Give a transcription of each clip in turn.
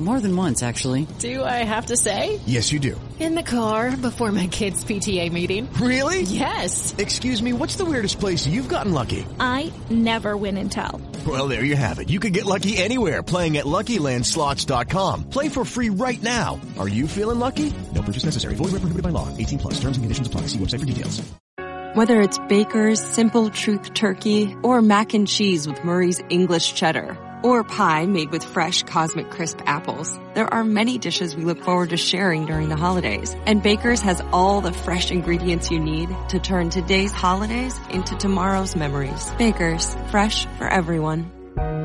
More than once, actually. Do I have to say? Yes, you do. In the car before my kids' PTA meeting. Really? Yes. Excuse me, what's the weirdest place you've gotten lucky? I never win and tell. Well, there you have it. You can get lucky anywhere playing at LuckyLandSlots.com. Play for free right now. Are you feeling lucky? No purchase necessary. Void where prohibited by law. 18 plus. Terms and conditions apply. See website for details. Whether it's Baker's Simple Truth Turkey or mac and cheese with Murray's English Cheddar or pie made with fresh Cosmic Crisp apples, there are many dishes we look forward to sharing during the holidays. And Baker's has all the fresh ingredients you need to turn today's holidays into tomorrow's memories. Baker's, fresh for everyone.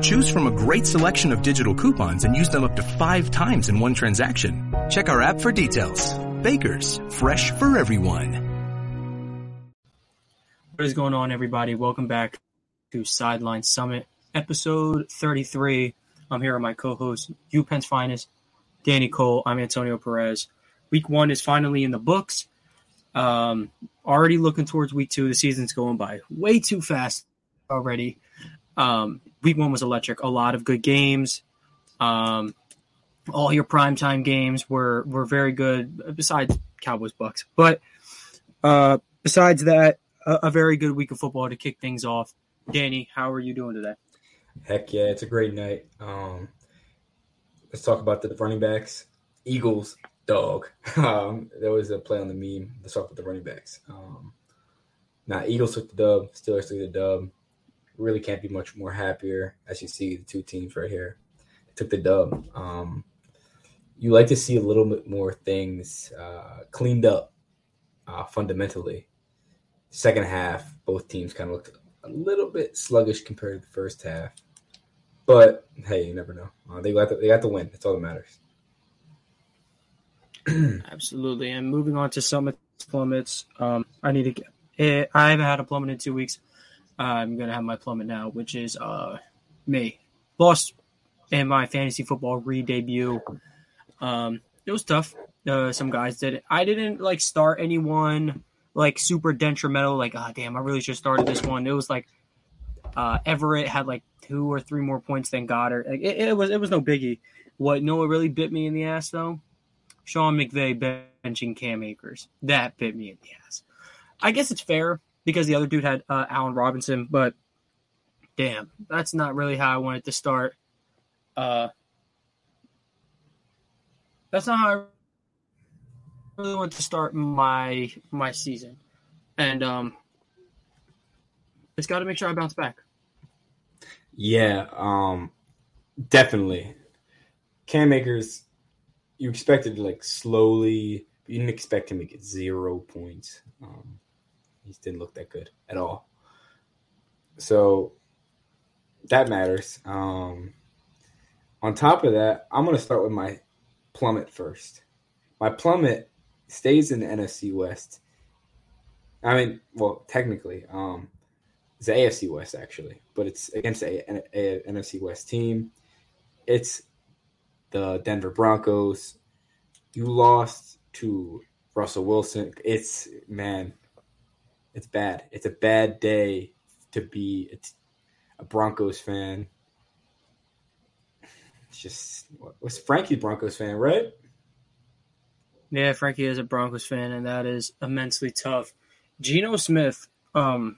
Choose from a great selection of digital coupons and use them up to five times in one transaction. Check our app for details. Baker's, fresh for everyone. What is going on, everybody? Welcome back to Sideline Summit, episode 33. I'm here with my co-host, UPenn's finest, Danny Cole. I'm Antonio Perez. Week one is finally in the books. Um, already looking towards week two. The season's going by way too fast already. Um, week one was electric. A lot of good games. Um, all your primetime games were were very good. Besides Cowboys Bucks, but uh, besides that, a, a very good week of football to kick things off. Danny, how are you doing today? Heck yeah, it's a great night. Um, let's talk about the running backs. Eagles, dog. Um, there was a play on the meme. Let's talk about the running backs. Um, now, Eagles took the dub. Steelers took the dub. Really can't be much more happier as you see the two teams right here. They took the dub. Um, you like to see a little bit more things uh, cleaned up uh, fundamentally second half, both teams kind of looked a little bit sluggish compared to the first half. But hey, you never know. Uh, they got the, they got the win. That's all that matters. Absolutely. And moving on to summit plummets, um, I need to get. eh, I haven't had a plummet in two weeks. I'm gonna have my plummet now, which is uh, me. Lost in my fantasy football re-debut. Um, it was tough. Uh, some guys did it. I didn't like start anyone like super detrimental. Like, ah, damn, I really have started this one. It was like uh, Everett had like two or three more points than Goddard. Like, it, it was it was no biggie. What Noah really bit me in the ass though. Sean McVay benching Cam Akers. That bit me in the ass. I guess it's fair because the other dude had uh, Allen Robinson, but damn, that's not really how I wanted to start. Uh, that's not how I really want to start my my season, and um, just got to make sure I bounce back. Yeah, um, definitely. Cam Akers, you expected like slowly, you didn't expect him to get zero points. Um, he didn't look that good at all. So that matters. Um, on top of that, I'm going to start with my plummet first. My plummet stays in the NFC West. I mean, well, technically, um, it's the AFC West actually, but it's against a, a, a NFC West team. It's the Denver Broncos. You lost to Russell Wilson. It's man, it's bad. It's a bad day to be a Broncos fan. It's just was Frankie Broncos fan, right? Yeah, Frankie is a Broncos fan, and that is immensely tough. Geno Smith, um,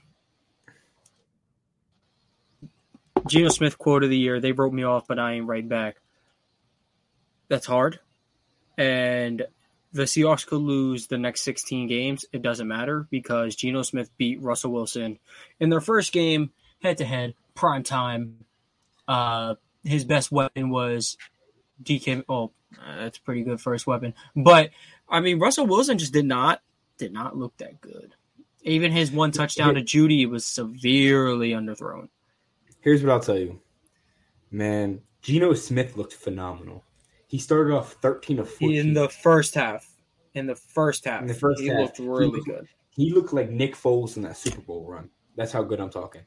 Geno Smith quote of the year. They wrote me off, but I ain't right back. That's hard, and the Seahawks could lose the next 16 games. It doesn't matter because Geno Smith beat Russell Wilson in their first game, head to head, prime time. Uh, his best weapon was DK. Oh, that's a pretty good first weapon. But I mean, Russell Wilson just did not did not look that good. Even his one touchdown to Jeudy was severely underthrown. Here's what I'll tell you, man. Geno Smith looked phenomenal. He started off 13 of 14. In the first half. In the first half. In the first he half, looked really he looked, good. He looked like Nick Foles in that Super Bowl run. That's how good I'm talking.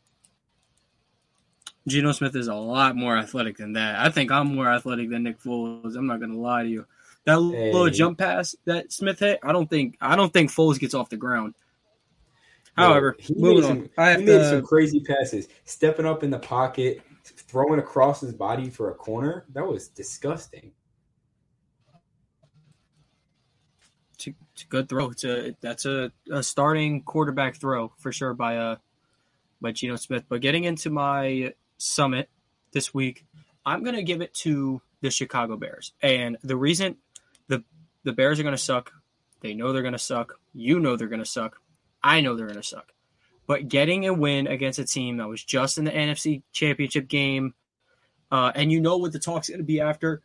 Geno Smith is a lot more athletic than that. I think I'm more athletic than Nick Foles. I'm not gonna lie to you. That Hey. little jump pass that Smith hit, I don't think I don't think Foles gets off the ground. However, he made some, I he made to- some crazy passes, stepping up in the pocket, throwing across his body for a corner. That was disgusting. it's a, it's a good throw. It's a that's a, a starting quarterback throw for sure by uh by Geno Smith. But getting into my summit this week, I'm gonna give it to the Chicago Bears. And the reason the the Bears are gonna suck, they know they're gonna suck. You know they're gonna suck. I know they're gonna suck. But getting a win against a team that was just in the NFC championship game, uh, and you know what the talk's gonna be after,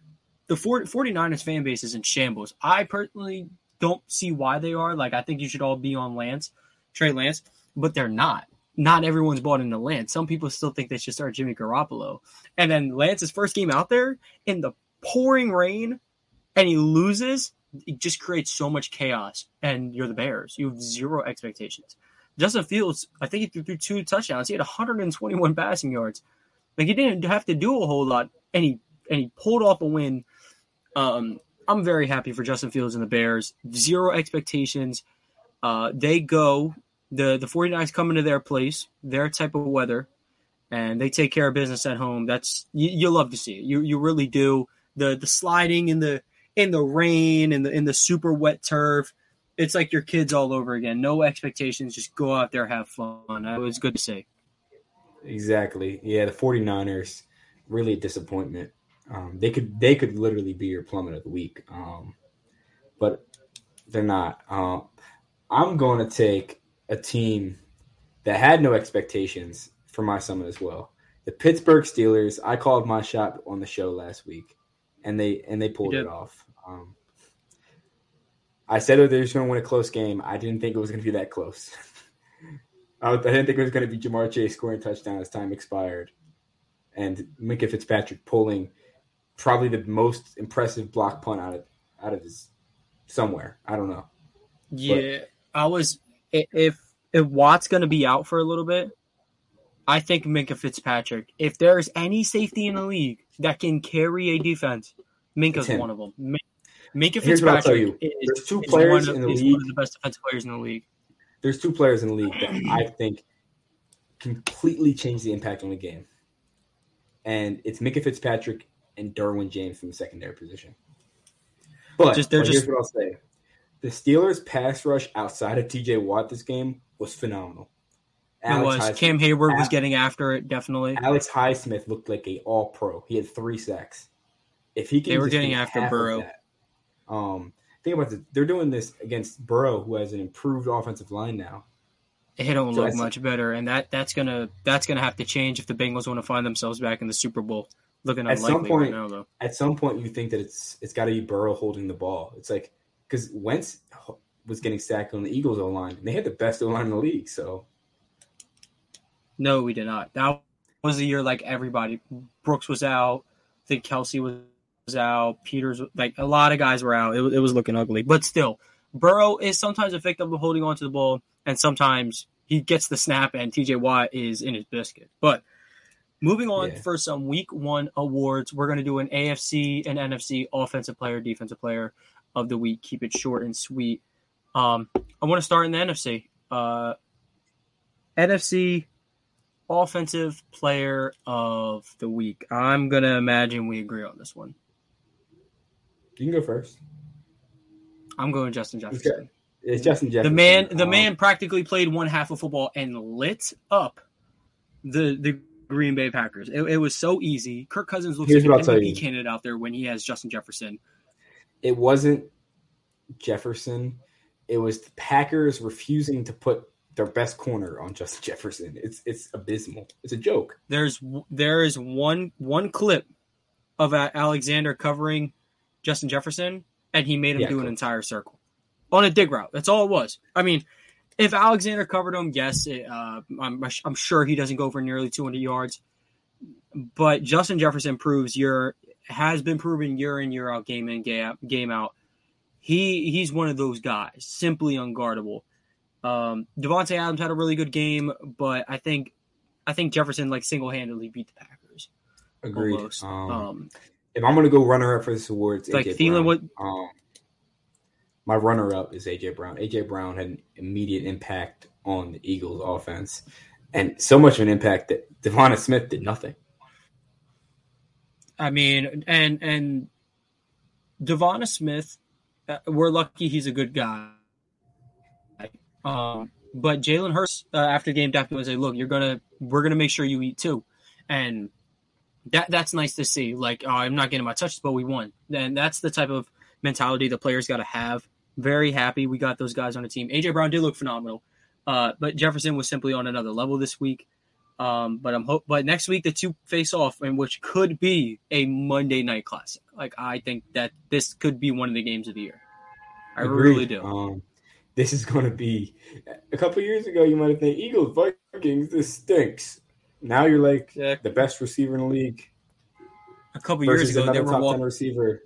the 40, 49ers fan base is in shambles. I personally don't see why they are. Like, I think you should all be on Lance, Trey Lance, but they're not. Not everyone's bought into Lance. Some people still think they should start Jimmy Garoppolo. And then Lance's first game out there in the pouring rain and he loses, it just creates so much chaos. And you're the Bears. You have zero expectations. Justin Fields, I think he threw two touchdowns. He had 121 passing yards. Like he didn't have to do a whole lot, and he and he pulled off a win. Um, I'm very happy for Justin Fields and the Bears. Zero expectations. Uh, they go the the 49ers come into their place, their type of weather, and they take care of business at home. That's you, you love to see it. You you really do. The the sliding in the in the rain and the in the super wet turf. It's like your kids all over again. No expectations. Just go out there, have fun. It was good to see. Exactly. Yeah, the 49ers really a disappointment. Um, they could they could literally be your plummet of the week. Um, but they're not. Um, I'm going to take a team that had no expectations for my summit as well. The Pittsburgh Steelers. I called my shot on the show last week, and they and they pulled it off. Um, I said that they were going to win a close game. I didn't think it was going to be that close. I didn't think it was going to be Ja'Marr Chase scoring a touchdown as time expired, and Minkah Fitzpatrick pulling probably the most impressive block punt out of out of his somewhere. I don't know. Yeah, I was if if Watt's going to be out for a little bit, I think Minkah Fitzpatrick. If there's any safety in the league that can carry a defense, Minkah's one of them. Min- Minkah Here's what I'll tell Fitzpatrick you. is, There's two is players one of, in the is league. one of the best defensive players in the league. There's two players in the league that I think completely change the impact on the game, and it's Minkah Fitzpatrick and Derwin James from the secondary position. But, Just- they're but here's what I'll say: the Steelers' pass rush outside of T.J. Watt this game was phenomenal. It was Highsmith- Cam Hayward was getting after it definitely. Alex Highsmith looked like a All Pro. He had three sacks. If he can, They were getting after Burrow. That, um think about this. They're doing this against Burrow, who has an improved offensive line now. It don't So look much better, and that that's gonna that's gonna have to change if the Bengals want to find themselves back in the Super Bowl. Looking At some point- right now, though. At some point, you think that it's it's got to be Burrow holding the ball. It's like because Wentz was getting sacked on the Eagles O line, and they had the best O line in the league. So No, we did not. That was the year like everybody. Brooks was out. I think Kelce was out. Peters, like a lot of guys were out. It, was- it was looking ugly, but still, Burrow is sometimes a victim of holding on to the ball, and sometimes he gets the snap, and TJ Watt is in his biscuit. But moving on Yeah. for some Week One awards, we're going to do an AFC and NFC Offensive Player, Defensive Player of the Week. Keep it short and sweet. Um, I want to start in the NFC. Uh, NFC offensive player of the week. I'm gonna imagine we agree on this one. you can go first. I'm going Justin Jefferson. It's Justin Jefferson. The man, the Um, man practically played one half of football and lit up the the Green Bay Packers. It, it was so easy. Kirk Cousins looks like an MVP candidate out there when he has Justin Jefferson. It wasn't Jefferson. It was the Packers refusing to put their best corner on Justin Jefferson. It's it's abysmal. It's a joke. There's there is one one clip of uh, Alexander covering Justin Jefferson, and he made him Yeah, do an entire circle on a dig route. That's all it was. I mean, if Alexander covered him, yes, it, uh, I'm, I'm sure he doesn't go for nearly 200 yards. But Justin Jefferson proves year has been proven year in year out, game in game out, game out. He he's one of those guys, simply unguardable. Um, Davante Adams had a really good game, but I think I think Jefferson like single handedly beat the Packers. Agreed. Um, um, if I'm gonna go runner up for this award, it's like AJ Thielen. What? Um, my runner up is AJ Brown. AJ Brown had an immediate impact on the Eagles offense, and so much of an impact that Devonta Smith did nothing. I mean, and and Devonta Smith, uh, we're lucky he's a good guy. Um, but Jalen Hurts uh, after game definitely like, "Look, you're gonna, we're gonna make sure you eat too," and that that's nice to see. Like, oh, I'm not getting my touches, but we won. And that's the type of mentality the players got to have. Very happy we got those guys on the team. AJ Brown did look phenomenal, uh, but Jefferson was simply on another level this week. Um, but I'm hope, but next week the two face off, and which could be a Monday night classic. Like I think that this could be one of the games of the year. I Agreed. really do. Um, this is going to be a couple years ago. You might have think Eagles Vikings. This stinks. Now you're like yeah. the best receiver in the league. A couple years ago, they were top walk- 10 receiver.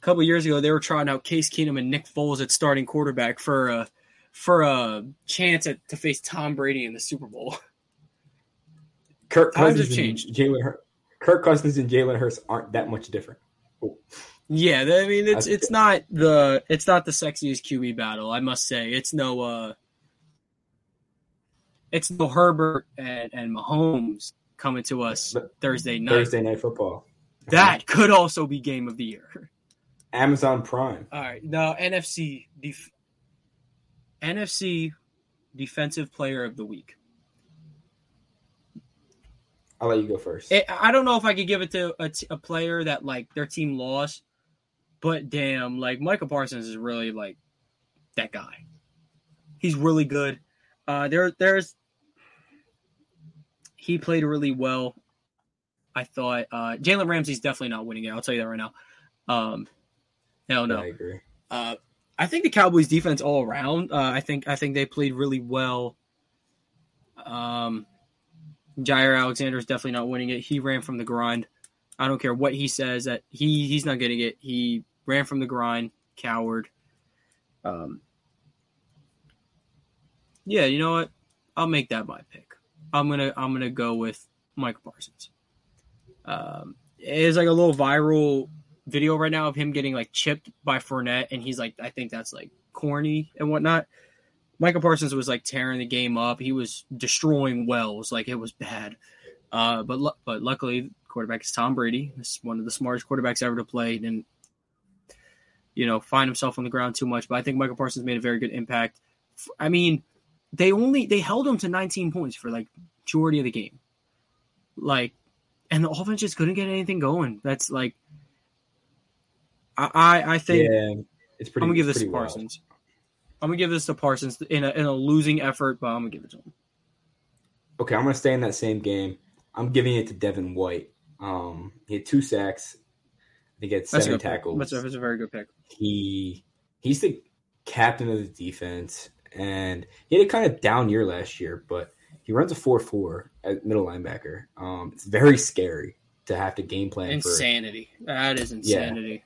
A couple years ago, they were trying out Case Keenum and Nick Foles at starting quarterback for a for a chance at, to face Tom Brady in the Super Bowl. Kirk Times Cousins have changed. Jalen Hur- Kirk Cousins and Jalen Hurts aren't that much different. Oh. Yeah, I mean it's it's not the it's not the sexiest QB battle, I must say. It's no uh it's no Herbert and, and Mahomes coming to us Thursday night. Thursday night football. That could also be game of the year. Amazon Prime. All right. Now NFC NFC defensive player of the week. I'll let you go first. It, I don't know if I could give it to a, t- a player that like their team lost, but damn, like Michael Parsons is really like that guy. He's really good. Uh, there, there's he played really well. I thought uh, Jalen Ramsey's definitely not winning it. I'll tell you that right now. Um, hell no. I agree. Uh, I think the Cowboys defense all around. Uh, I think I think they played really well. Um, Jaire Alexander is definitely not winning it. He ran from the grind. I don't care what he says that he he's not getting it. He ran from the grind, coward. Um, yeah, you know what? I'll make that my pick. I'm gonna I'm gonna go with Mike Parsons. Um, it's like a little viral video right now of him getting like chipped by Fournette, and he's like, I think that's like corny and whatnot. Michael Parsons was like tearing the game up. He was destroying wells, like it was bad. Uh, but but luckily, quarterback is Tom Brady. He's one of the smartest quarterbacks ever to play. Didn't you know find himself on the ground too much. But I think Michael Parsons made a very good impact. I mean, they only they held him to 19 points for like majority of the game. Like, and the offense just couldn't get anything going. That's like, I I, I think yeah, it's pretty. I'm gonna give this to Parsons. Wild. I'm gonna give this to Parsons in a in a losing effort, but I'm gonna give it to him. Okay, I'm gonna stay in that same game. I'm giving it to Devin White. Um, he had two sacks. I think he had seven that's tackles. That's a, that's a very good pick. He he's the captain of the defense and he had a kind of down year last year, but he runs a four four at middle linebacker. Um, it's very scary to have to game plan. Insanity. For, that is insanity.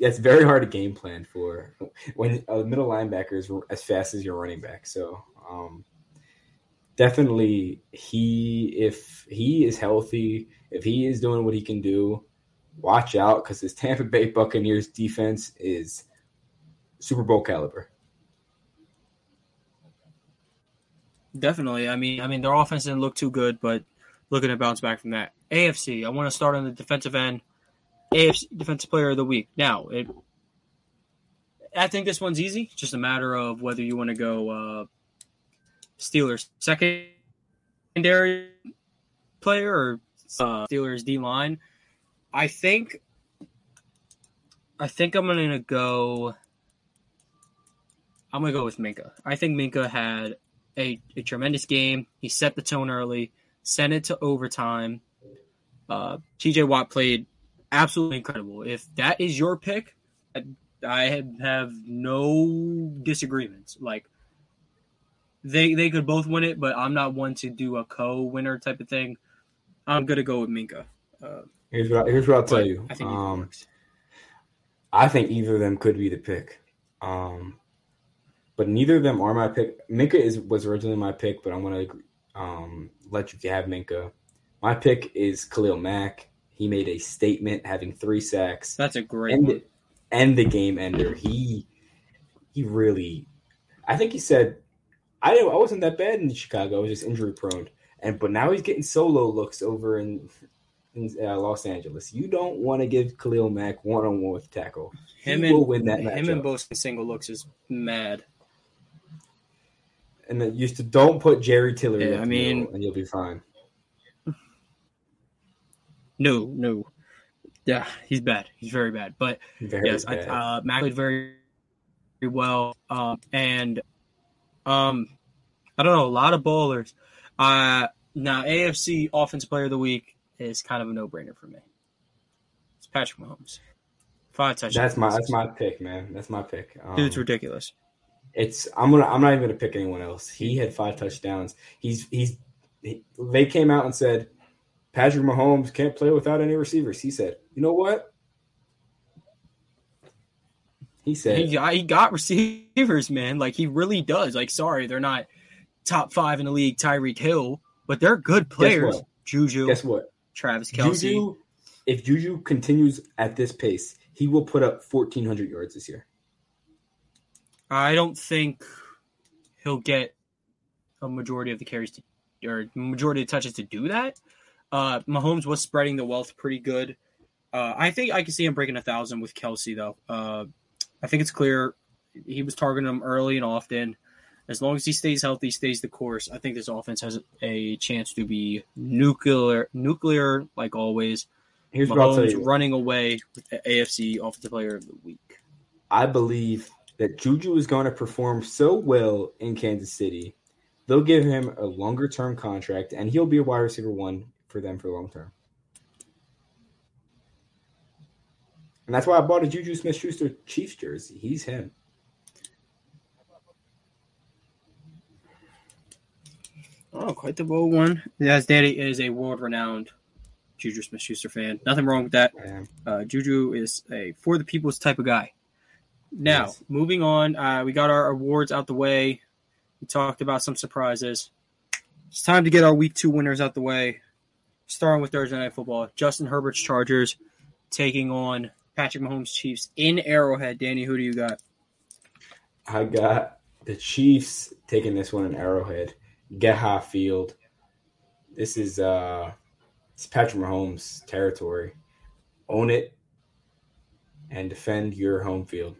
That's very hard to game plan for when a middle linebacker is as fast as your running back. So um, definitely, he if he is healthy, if he is doing what he can do, watch out because this Tampa Bay Buccaneers defense is Super Bowl caliber. Definitely. I mean, I mean, their offense didn't look too good, but looking to bounce back from that. AFC. I want to start on the defensive end. AFC Defensive Player of the Week. Now, it. I think this one's easy. Just a matter of whether you want to go uh, Steelers secondary player or uh, Steelers D line. I think. I think I'm gonna go. I'm gonna go with Minkah. I think Minkah had a, a tremendous game. He set the tone early, sent it to overtime. Uh, TJ Watt played absolutely incredible. If that is your pick, I have, have no disagreements. Like they they could both win it, but I'm not one to do a co-winner type of thing. I'm gonna go with Minkah. Uh, Here's what I, here's what I'll tell you. I think either Um. I think either of them could be the pick. Um, but neither of them are my pick. Minkah is was originally my pick, but I'm gonna um, let you have Minkah. My pick is Khalil Mack. He made a statement, having three sacks That's a great and one. the, and the game ender. He he really, I think he said, I didn't, I wasn't that bad in Chicago. I was just injury prone, and but now he's getting solo looks over in in uh, Los Angeles. You don't want to give Khalil Mack one on one with tackle. Him he and will win that him and both single looks is mad. and then used to don't put Jerry Tillery. Yeah, I mean- and you'll be fine. No, no. Yeah, he's bad. He's very bad. But Very yes, I, uh, Mack played very, very well. Um, and um, I don't know, a lot of bowlers. Uh, now AFC Offense Player of the Week is kind of a no-brainer for me. It's Patrick Mahomes. Five touchdowns. that's my that's my pick, man. That's my pick. Um, Dude's ridiculous. It's I'm gonna I'm not even gonna pick anyone else. He had five touchdowns. He's he's he, they came out and said Patrick Mahomes can't play without any receivers. He said, you know what? He said, He got, he got receivers, man. Like he really does. Like, sorry, they're not top five in the league. Tyreek Hill, but they're good players. what? Juju, guess what? Travis Kelce. Juju, if Juju continues at this pace, he will put up 1,400 yards this year. I don't think he'll get a majority of the carries to, or majority of touches to do that. Uh, Mahomes was spreading the wealth pretty good. Uh, I think I can see him breaking a thousand with Kelce though. Uh, I think it's clear he was targeting him early and often. As long as he stays healthy, stays the course, I think this offense has a chance to be nuclear, nuclear like always. Here's what Mahomes you. running away with AFC Offensive Player of the Week. I believe that Juju is going to perform so well in Kansas City, they'll give him a longer term contract, and he'll be a wide receiver one for them for the long term. And that's why I bought a Juju Smith Schuster Chiefs jersey. He's him. Oh, quite the bold one. Yes, Danny is a world renowned Juju Smith Schuster fan. Nothing wrong with that. Uh, Juju is a for the people's type of guy. Now, Yes. moving on, uh, we got our awards out the way. We talked about some surprises. It's time to get our week two winners out the way. Starting with Thursday Night Football. Justin Herbert's Chargers taking on Patrick Mahomes' Chiefs in Arrowhead. Danny, who do you got? I got the Chiefs taking this one in Arrowhead. Get high field. This is uh it's Patrick Mahomes territory. Own it and defend your home field.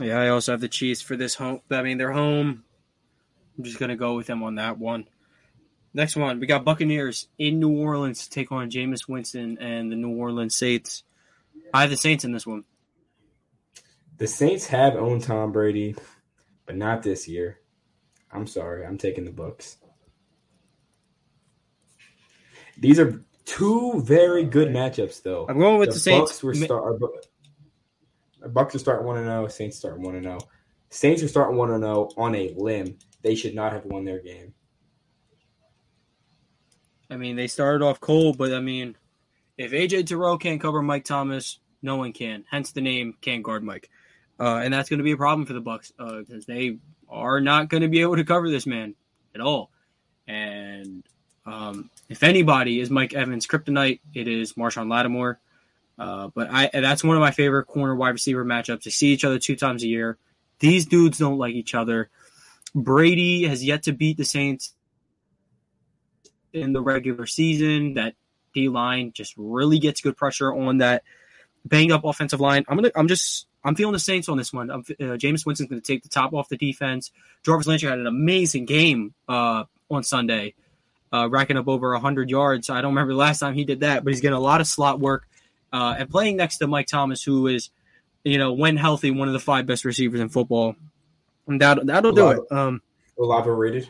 Yeah, I also have the Chiefs for this home. I mean, they're home. I'm just gonna go with them on that one. Next one, we got Buccaneers in New Orleans to take on Jameis Winston and the New Orleans Saints. I have the Saints in this one. The Saints have owned Tom Brady, but not this year. I'm sorry. I'm taking the Bucks. These are two very good matchups, though. I'm going with the, Saints. Bucks were start. Our, Bu- our Bucks are starting one and zero. Saints starting one and zero. Saints are starting one and zero on a limb. They should not have won their game. I mean, they started off cold, but I mean, if AJ Terrell can't cover Mike Thomas, no one can. Hence the name can't guard Mike, uh, and that's going to be a problem for the Bucks because they are not going to be able to cover this man at all. And um, if anybody is Mike Evans' kryptonite, it is Marshon Lattimore. Uh, but I that's one of my favorite corner wide receiver matchups. They see each other two times a year. These dudes don't like each other. Brady has yet to beat the Saints in the regular season. That D line just really gets good pressure on that banged up offensive line. I'm gonna, I'm just, I'm feeling the Saints on this one. I'm, uh, Jameis Winston's going to take the top off the defense. Jarvis Landry had an amazing game uh, on Sunday, uh, racking up over 100 yards. I don't remember the last time he did that, but he's getting a lot of slot work uh, and playing next to Mike Thomas, who is, you know, when healthy, one of the five best receivers in football. And that that'll do it. Um, rated.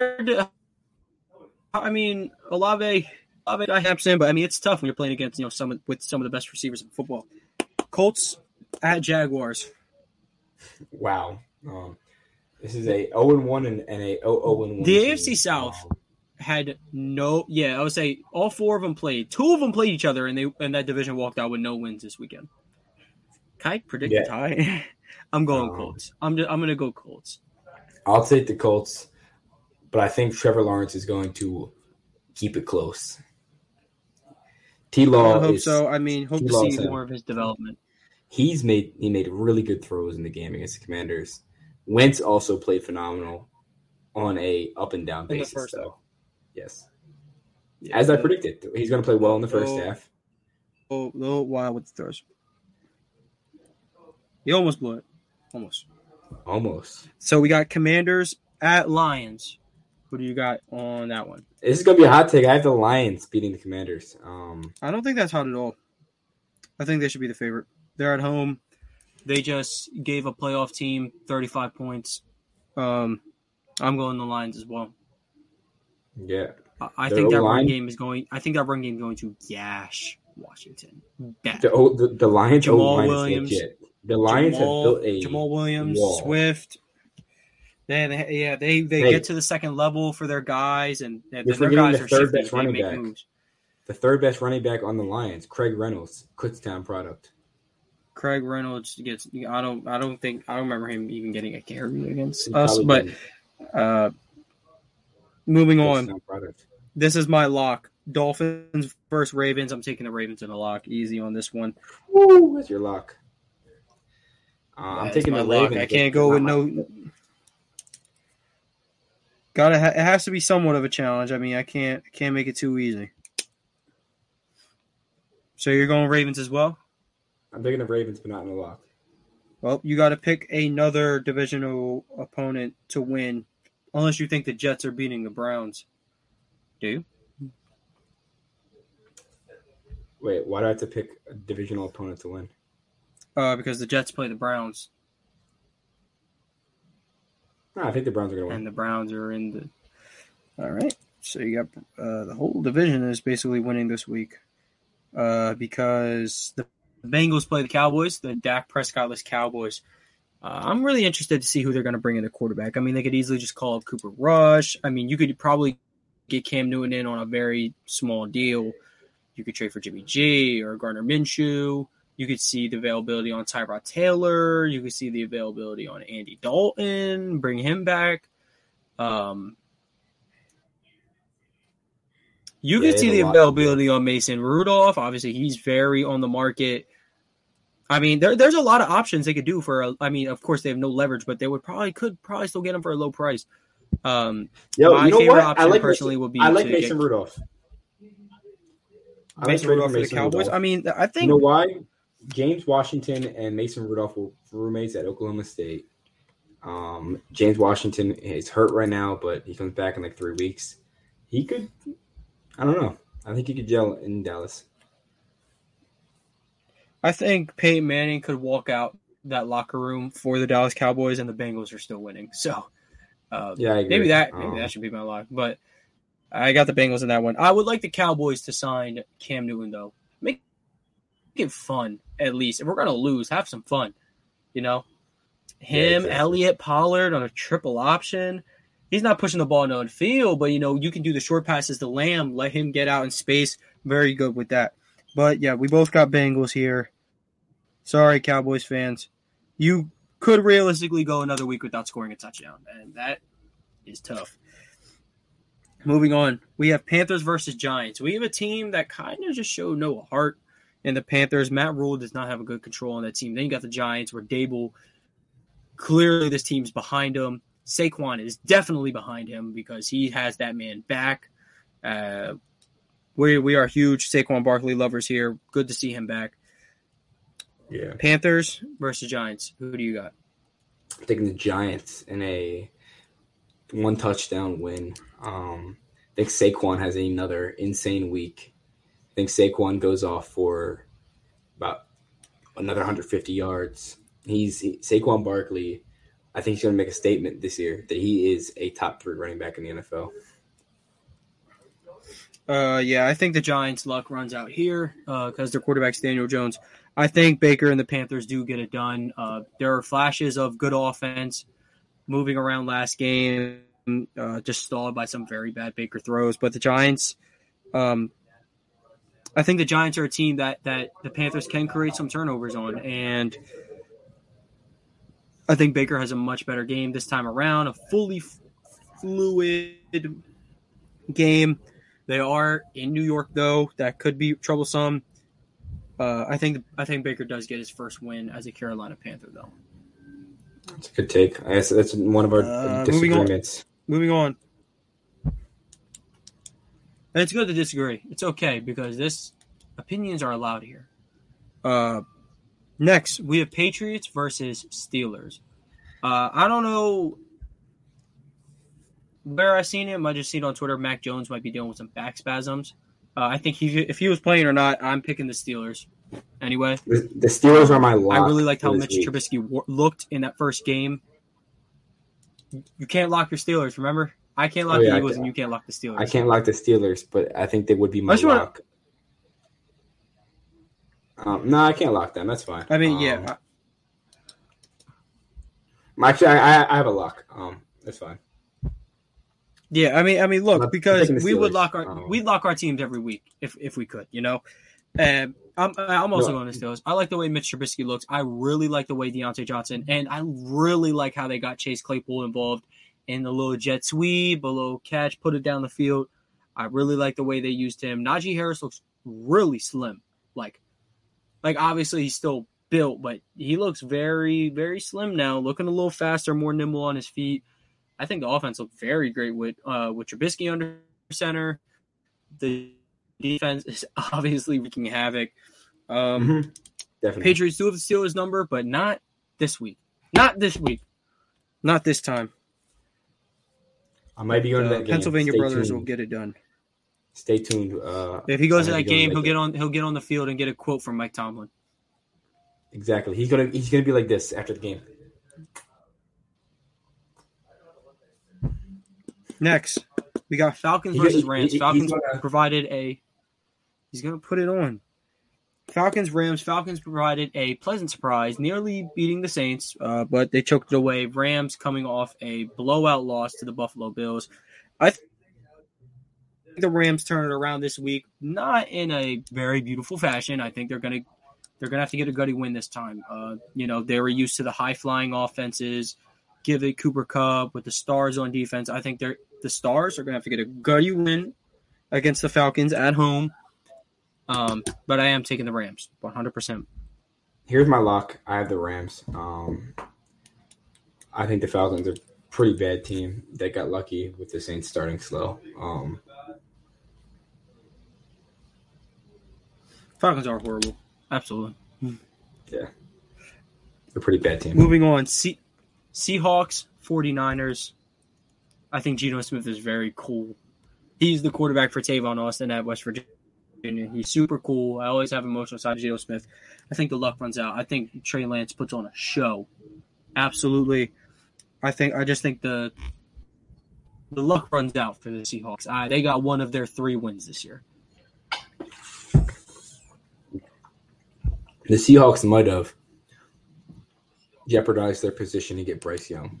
I mean, Olave, Olave I have Hampson, but I mean it's tough when you're playing against you know some with some of the best receivers in football. Colts at Jaguars. Wow. Um, this is a 0 and 1 and, and a 0 and 1. The team. AFC South Um, had no yeah, I would say all four of them played. Two of them played each other and they and that division walked out with no wins this weekend. Can I predict Yeah. a tie? I'm going Um, Colts. I'm just, I'm gonna go Colts. I'll take the Colts, but I think Trevor Lawrence is going to keep it close. T Law, I hope is so. I mean, hope to T-Law see more of his development. he's made he made really good throws in the game against the Commanders. Wentz also played phenomenal on a up and down In basis, first though. Yes, Yeah, as I predicted, he's going to play well in the first Oh. half. Oh, oh, wow, with the throws. He almost blew it. Almost. Almost. So we got Commanders at Lions. Who do you got on that one? This is going to be a hot take. I have the Lions beating the Commanders. Um, I don't think that's hot at all. I think they should be the favorite. They're at home. They just gave a playoff team 35 points. Um, I'm going the Lions as well. yeah, I, I think that run O-line? game is going. I think that run game is going to gash Washington. Bad. the the, the Lions Jamaal O-line Williams. The Lions Jamaal, have built a Jamaal Williams, wall. Swift. They, they, yeah, they they Hey. get to the second level for their guys, and their guys the are third best running back. moves. the third best running back on the Lions, Craig Reynolds, Kutztown product. Craig Reynolds gets. I don't. I don't think. I don't remember him even getting a carry against He us. But uh, moving on, product. this is my lock. Dolphins versus Ravens. I'm taking the Ravens in a lock. Easy on this one. Woo, that's your lock. Uh, I'm taking the lock. Ravens. I can't go with no. Gotta. Ha- it has to be somewhat of a challenge. I mean, I can't. I can't make it too easy. So you're going Ravens as well. I'm taking the Ravens, but not in the lock. Well, you got to pick another divisional opponent to win, unless you think the Jets are beating the Browns. Do you? Wait, why do I have to pick a divisional opponent to win? Uh, because the Jets play the Browns, I think the Browns are going to win. and the Browns are in the. All right. So you got uh, the whole division is basically winning this week, uh, because the Bengals play the Cowboys, the Dak Prescottless Cowboys. Uh, I'm really interested to see who they're going to bring in the quarterback. I mean, they could easily just call up Cooper Rush. I mean, you could probably get Cam Newton in on a very small deal. You could trade for Jimmy G or Gardner Minshew. You could see the availability on Tyrod Taylor. You could see the availability on Andy Dalton. Bring him back. Um, you Yeah, could see the have a lot to do. availability on Mason Rudolph. Obviously, he's very on the market. I mean, there, there's a lot of options they could do for. A, I mean, of course, they have no leverage, but they would probably could probably still get him for a low price. Um, Yo, my you know favorite what? option I like personally Mason, would be I like Mason get Rudolph. I Mason Rudolph for the Cowboys. Rudolph. I mean, I think. You know why? James Washington and Mason Rudolph were roommates at Oklahoma State. Um, James Washington is hurt right now, but he comes back in like three weeks. He could, I don't know. I think he could gel in Dallas. I think Peyton Manning could walk out that locker room for the Dallas Cowboys, and the Bengals are still winning. So, uh, Yeah, maybe that maybe Um, that should be my lock. But I got the Bengals in that one. I would like the Cowboys to sign Cam Newton though. Make it fun at least. If we're gonna lose, have some fun. You know, him, exactly. Elliott, Pollard on a triple option. He's not pushing the ball no field, but you know you can do the short passes to Lamb. Let him get out in space. Very good with that. But yeah, we both got Bengals here. Sorry, Cowboys fans. You could realistically go another week without scoring a touchdown, and that is tough. Moving on, we have Panthers versus Giants. We have a team that kind of just showed no heart in the Panthers. Matt Rhule does not have a good control on that team. Then you got the Giants, where Daboll clearly this team's behind him. Saquon is definitely behind him because he has that man back. Uh, we we are huge Saquon Barkley lovers here. Good to see him back. Yeah. Panthers versus Giants. Who do you got? I'm taking the Giants in a one touchdown win. Um, I think Saquon has another insane week. I think Saquon goes off for about another 150 yards. He's he, Saquon Barkley. I think he's going to make a statement this year that he is a top three running back in the NFL. Uh, yeah, I think the Giants' luck runs out here because their quarterback's Daniel Jones. I think Baker and the Panthers do get it done. Uh, there are flashes of good offense moving around last game, uh, just stalled by some very bad Baker throws. But the Giants, um, I think the Giants are a team that that the Panthers can create some turnovers on, and I think Baker has a much better game this time around. A fully f- fluid game. They are in New York though. That could be troublesome. Uh, I think I think Baker does get his first win as a Carolina Panther though. That's a good take. I guess that's one of our Uh, moving on. disagreements. Moving on. And it's good to disagree. It's okay because this opinions are allowed here. Uh, next we have Patriots versus Steelers. Uh, I don't know where I seen it. I just seen it on Twitter. Mac Jones might be dealing with some back spasms. Uh, I think he, if he was playing or not, I'm picking the Steelers. Anyway, The, the Steelers are my lock. I really liked how Mitch week. Trubisky looked in that first game. You can't lock your Steelers, remember? I can't lock Oh, yeah, the Eagles, and you can't lock the Steelers. I can't lock the Steelers, but I think they would be my wanna- lock. Um, no, I can't lock them. That's fine. I mean, Um, yeah, Actually, I, I, have a lock. Um, that's fine. yeah. I mean, I mean, look, because we would lock our Um, we'd lock our teams every week if if we could, you know. And I'm I'm also No. going to Steelers. I like the way Mitch Trubisky looks. I really like the way Diontae Johnson, and I really like how they got Chase Claypool involved in the little jet sweep, a little catch, put it down the field. I really like the way they used him. Najee Harris looks really slim. Like, like obviously he's still built, but he looks very, very slim now. Looking a little faster, more nimble on his feet. I think the offense looked very great with uh, with Trubisky under center. The defense is obviously wreaking havoc. Um, Mhm. Definitely. Patriots do have the Steelers number, but not this week. Not this week. Not this time. I might be going to that game. Pennsylvania Stay brothers tuned. will get it done. Stay tuned. Uh, If he goes to that game, he'll get on. He'll get on the field and get a quote from Mike Tomlin. Exactly. He's gonna he's gonna be like this after the game. Next, we got Falcons He- versus Rams. he- Falcons gonna- provided a. He's gonna put it on. Falcons Rams. Falcons provided a pleasant surprise, nearly beating the Saints, uh, but they choked it away. Rams coming off a blowout loss to the Buffalo Bills. I think the Rams turn it around this week, not in a very beautiful fashion. I think they're gonna they're gonna have to get a gutty win this time. Uh, you know they were used to the high flying offenses. Give it Cooper Kupp with the Stars on defense. I think they're the Stars are gonna have to get a gutty win against the Falcons at home. Um, but I am taking the Rams 100. percent Here's my lock. I have the Rams. Um, I think the Falcons are a pretty bad team. They got lucky with the Saints starting slow. Um, Falcons are horrible. Absolutely. yeah, they're a pretty bad team. Moving on, Se- Seahawks, 49ers. I think Geno Smith is very cool. He's the quarterback for Tavon Austin at West Virginia. He's super cool. I always have emotional side of Geno Smith. I think the luck runs out. I think Trey Lance puts on a show. Absolutely. I think I just think the the luck runs out for the Seahawks. I, they got one of their three wins this year. The Seahawks might have jeopardized their position to get Bryce Young.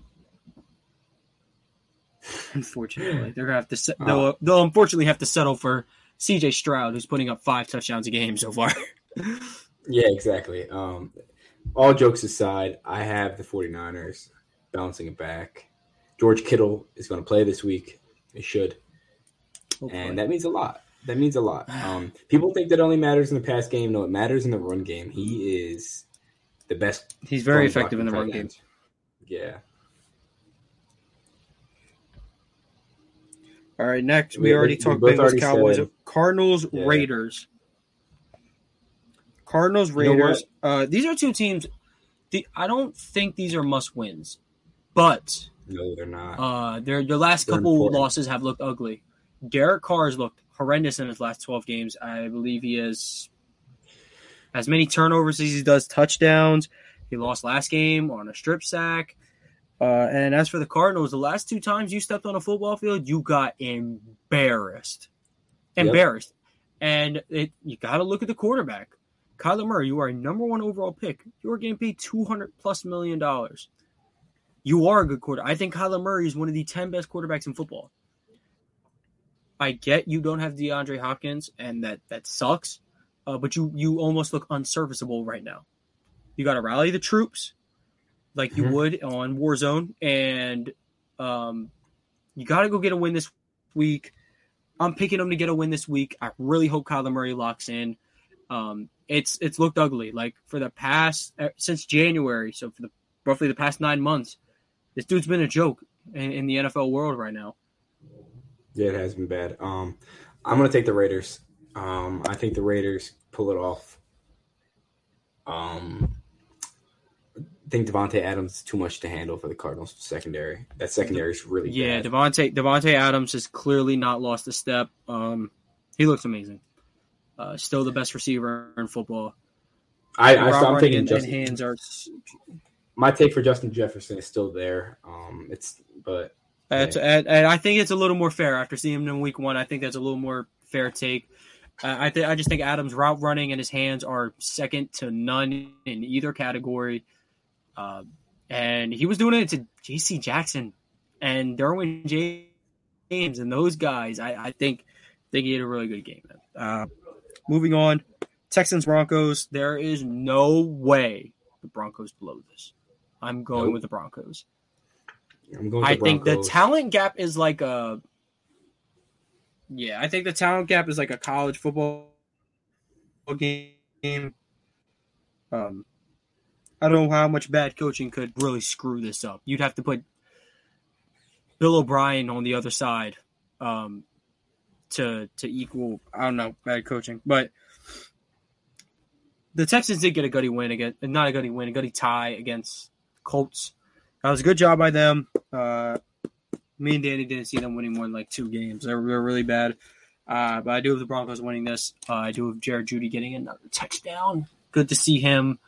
Unfortunately, they're gonna have to. Se- Uh, they'll, they'll unfortunately have to settle for C.J. Stroud, who's putting up five touchdowns a game so far. Yeah, exactly. Um, all jokes aside, I have the 49ers bouncing it back. George Kittle is going to play this week. He should. And that means a lot. That means a lot. Um, people think that only matters in the pass game. No, it matters in the run game. He is the best. He's very effective in the run game. end. Yeah. All right, next we, We- already we talked both Bengals, already Cowboys, said- Cardinals, Yeah. Raiders. Cardinals, You know Raiders. uh, these are two teams. The, I don't think these are must wins, but No, they're not. uh, their their last They're couple important. losses have looked ugly. Derek Carr has looked horrendous in his last twelve games. I believe he has as many turnovers as he does touchdowns. He lost last game on a strip sack. Uh, and as for the Cardinals, the last two times you stepped on a football field, you got embarrassed. embarrassed. And it, you got to look at the quarterback. Kyler Murray, you are a number one overall pick. You are getting paid 200 plus million dollars. You are a good quarterback. I think Kyler Murray is one of the 10 best quarterbacks in football. I get you don't have DeAndre Hopkins, and that that sucks. Uh, but you you almost look unserviceable right now. You got to rally the troops, like you Mhm. would on Warzone, and um, you got to go get a win this week. I'm picking them to get a win this week. I really hope Kyler Murray locks in. Um, it's it's looked ugly. Like for the past uh, since January, so for the roughly the past nine months, this dude's been a joke in, in the NFL world right now. Yeah, it has been bad. Um, I'm gonna take the Raiders. Um, I think the Raiders pull it off. Um, think Davante Adams is too much to handle for the Cardinals secondary. That secondary is really Yeah. Davante Davante Adams has clearly not lost a step. Um, he looks amazing. Uh, still the best receiver in football. I, I so I'm taking and, Justin. and hands are. My take for Justin Jefferson is still there. Um, it's but and, and I think it's a little more fair after seeing him in week one. I think that's a little more fair take. Uh, I think I just think Adams' route running and his hands are second to none in either category. Um, and he was doing it to J.C. Jackson and Derwin James and those guys. I, I think think he had a really good game. Uh, moving on, Texans Broncos. There is no way the Broncos blow this. I'm going Nope. with the Broncos. I'm going. I the think the talent gap is like a yeah. I think the talent gap is like a college football game. Um, I don't know how much bad coaching could really screw this up. You'd have to put Bill O'Brien on the other side um, to to equal. I don't know bad coaching, but the Texans did get a gutty win against not a gutty win, a gutty tie against Colts. That was a good job by them. Uh, me and Danny didn't see them winning more than like two games. They were, they were really bad. Uh, but I do have the Broncos winning this. Uh, I do have Jared Jeudy getting another touchdown. Good to see him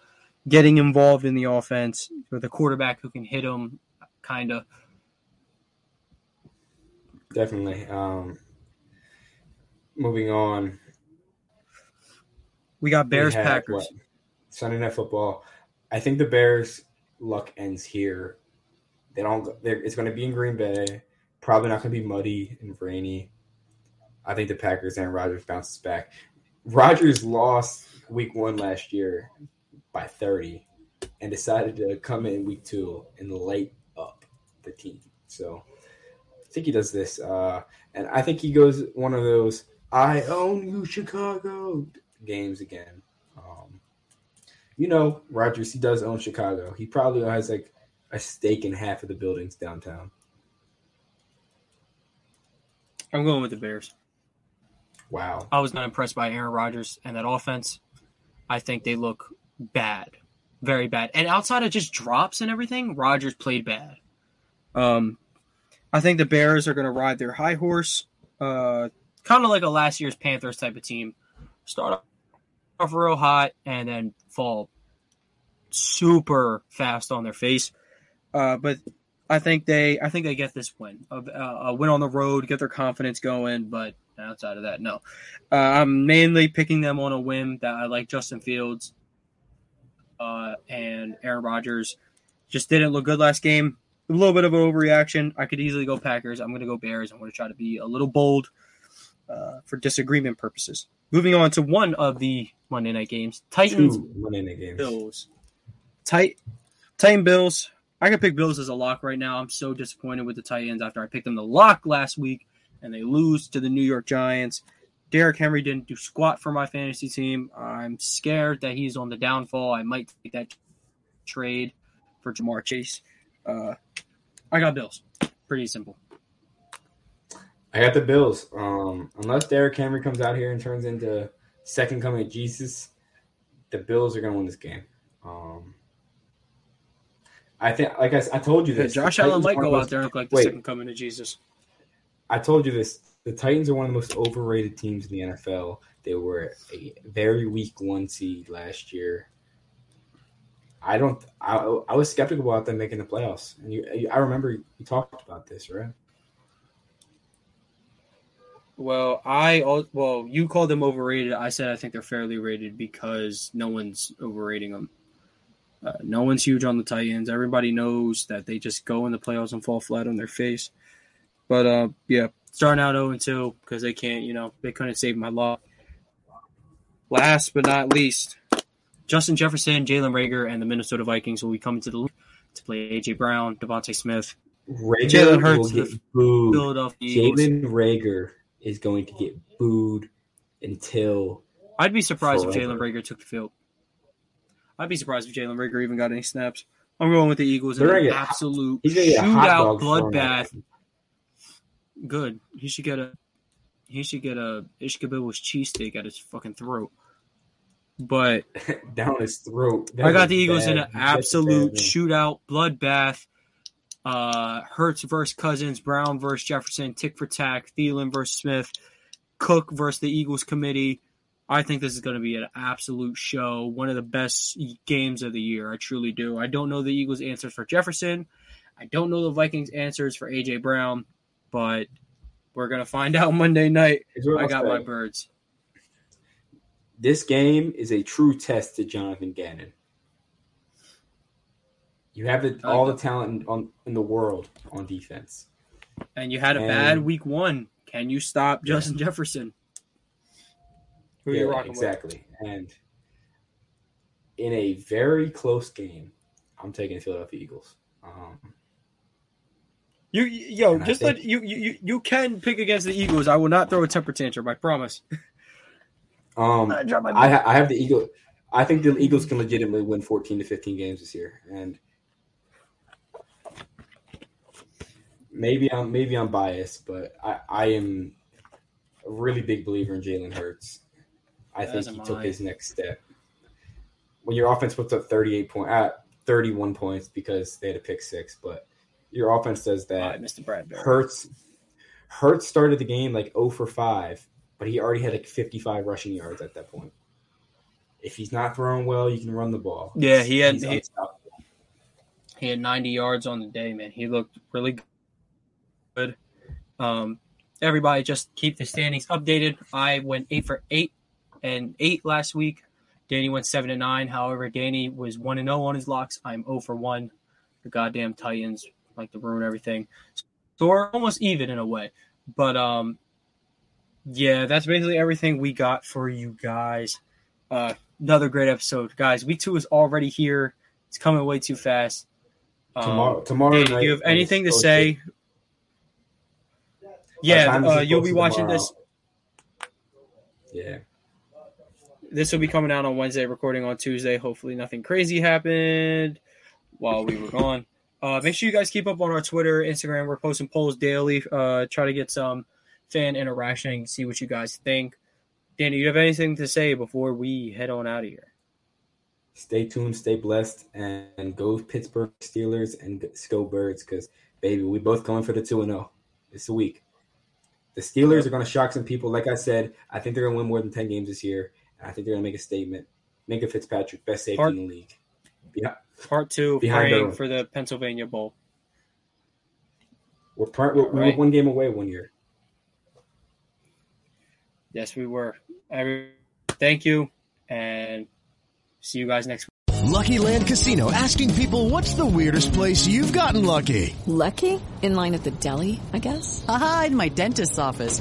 getting involved in the offense with a quarterback who can hit him, kind of. definitely. Um, moving on. We got we Bears have, Packers. what, Sunday Night Football. I think the Bears' luck ends here. They don't. It's going to be in Green Bay. Probably not going to be muddy and rainy. I think the Packers and Rodgers bounces back. Rodgers lost Week One last year by thirty, and decided to come in Week Two and light up the team. So I think he does this, uh, and I think he goes one of those "I own you, Chicago" games again. Um, you know, Rodgers, he does own Chicago. He probably has like a stake in half of the buildings downtown. I'm going with the Bears. Wow. I was not impressed by Aaron Rodgers and that offense. I think they look bad, very bad. And outside of just drops and everything, Rodgers played bad. Um, I think the Bears are going to ride their high horse, uh, kind of like a last year's Panthers type of team. Start off real hot and then fall super fast on their face. Uh, but I think they, I think they get this win, a, a win on the road, get their confidence going. But outside of that, no. Uh, I'm mainly picking them on a whim that I like Justin Fields uh, and Aaron Rodgers. Just didn't look good last game. A little bit of an overreaction. I could easily go Packers. I'm going to go Bears. I'm going to try to be a little bold uh, for disagreement purposes. Moving on to one of the Monday night games Titans Two Monday night games. Bills. Tight, Titan Bills. I could pick Bills as a lock right now. I'm so disappointed with the Titans after I picked them the lock last week and they lose to the New York Giants. Derrick Henry didn't do squat for my fantasy team. I'm scared that he's on the downfall. I might take that trade for Ja'Marr Chase. Uh, I got Bills. Pretty simple. I got the Bills. Um, unless Derrick Henry comes out here and turns into second coming of Jesus, the Bills are going to win this game. Um, I think, like I, I told you this, Josh Allen might go out there and look like the wait. second coming of Jesus. I told you this. The Titans are one of the most overrated teams in the NFL. They were a very weak one seed last year. I don't. I, I was skeptical about them making the playoffs. And you, I remember you talked about this, right? Well, I well, you called them overrated. I said I think they're fairly rated because no one's overrating them. Uh, no one's huge on the Titans. Everybody knows that they just go in the playoffs and fall flat on their face. But uh, yeah, starting out 0 2 because they can't, you know, they couldn't save my luck. Last but not least, Justin Jefferson, Jalen Reagor, and the Minnesota Vikings will be coming to the league to play AJ Brown, DeVonta Smith, Reagor Jalen Hurts will get booed. Philadelphia Jalen Reagor is going to get booed until I'd be surprised if Jalen Reagor took the field. I'd be surprised if Jalen Reagor even got any snaps. I'm going with the Eagles in an absolute he's going to get a hot shootout bloodbath. Good. He should get a he should get a Ishkabibble's cheesesteak at his fucking throat. But down his throat. I got the Eagles in an absolute bad shootout bloodbath. Uh, Hurts versus Cousins, Brown versus Jefferson, tick for tack, Thielen versus Smith, Cook versus the Eagles committee. I think this is going to be an absolute show, one of the best games of the year. I truly do. I don't know the Eagles' answers for Jefferson. I don't know the Vikings' answers for AJ Brown, but we're going to find out Monday night. I got say. my birds. This game is a true test to Jonathan Gannon. You have the, all the talent in, on, in the world on defense. And you had a And- bad week one. Can you stop Justin Jefferson? Who are you Yeah, rocking with? exactly. And in a very close game, I'm taking the Philadelphia Eagles. Um, You yo, And just think- let you, you you you can pick against the Eagles. I will not throw a temper tantrum. I promise. um, I I, ha- I have the Eagle. I think the Eagles can legitimately win 14 to 15 games this year, and maybe I'm maybe I'm biased, but I, I am a really big believer in Jalen Hurts. I As think he took I. his next step. When your offense puts up 38 point at 31 points because they had a pick six, but your offense does All that. right, Mr. Bradbury. Hurts Hurts started the game like 0 for 5, but he already had like 55 rushing yards at that point. If he's not throwing well, you can run the ball. Yeah, he had- He's he- He had 90 yards on the day, man. He looked really good. Um, everybody just keep the standings updated. I went eight for eight and eight last week. Danny went seven and nine. However, Danny was one and zero on his locks. I'm 0 for one. The goddamn Titans like to ruin everything. So we're almost even in a way. But um, yeah, that's basically everything we got for you guys. Uh, another great episode, guys. Week two is already here. It's coming way too fast. Um, Tomorrow, tomorrow night. do you have anything to say? Yeah, uh, you'll be watching tomorrow- this. Yeah. This will be coming out on Wednesday, recording on Tuesday. Hopefully, nothing crazy happened while we were gone. Uh, make sure you guys keep up on our Twitter, Instagram. We're posting polls daily. Uh, try to get some fan interaction, see what you guys think. Danny, you have anything to say before we head on out of here? Stay tuned, stay blessed, and, and go Pittsburgh Steelers and go Birds because, baby, we both going for the 2 and 0 this week. The Steelers are going to shock some people. Like I said, I think they're going to win more than 10 games this year. And I think they're going to make a statement. Minkah Fitzpatrick, best safety Part- in the league. Yeah, Part two, Behind praying for the Pennsylvania Bowl. we're, part, we're, we Right. were one game away one year. Yes, we were. Every, thank you, and see you guys next week. Lucky Land Casino asking people what's the weirdest place you've gotten lucky? Lucky? In line at the deli, I guess? Aha, in my dentist's office.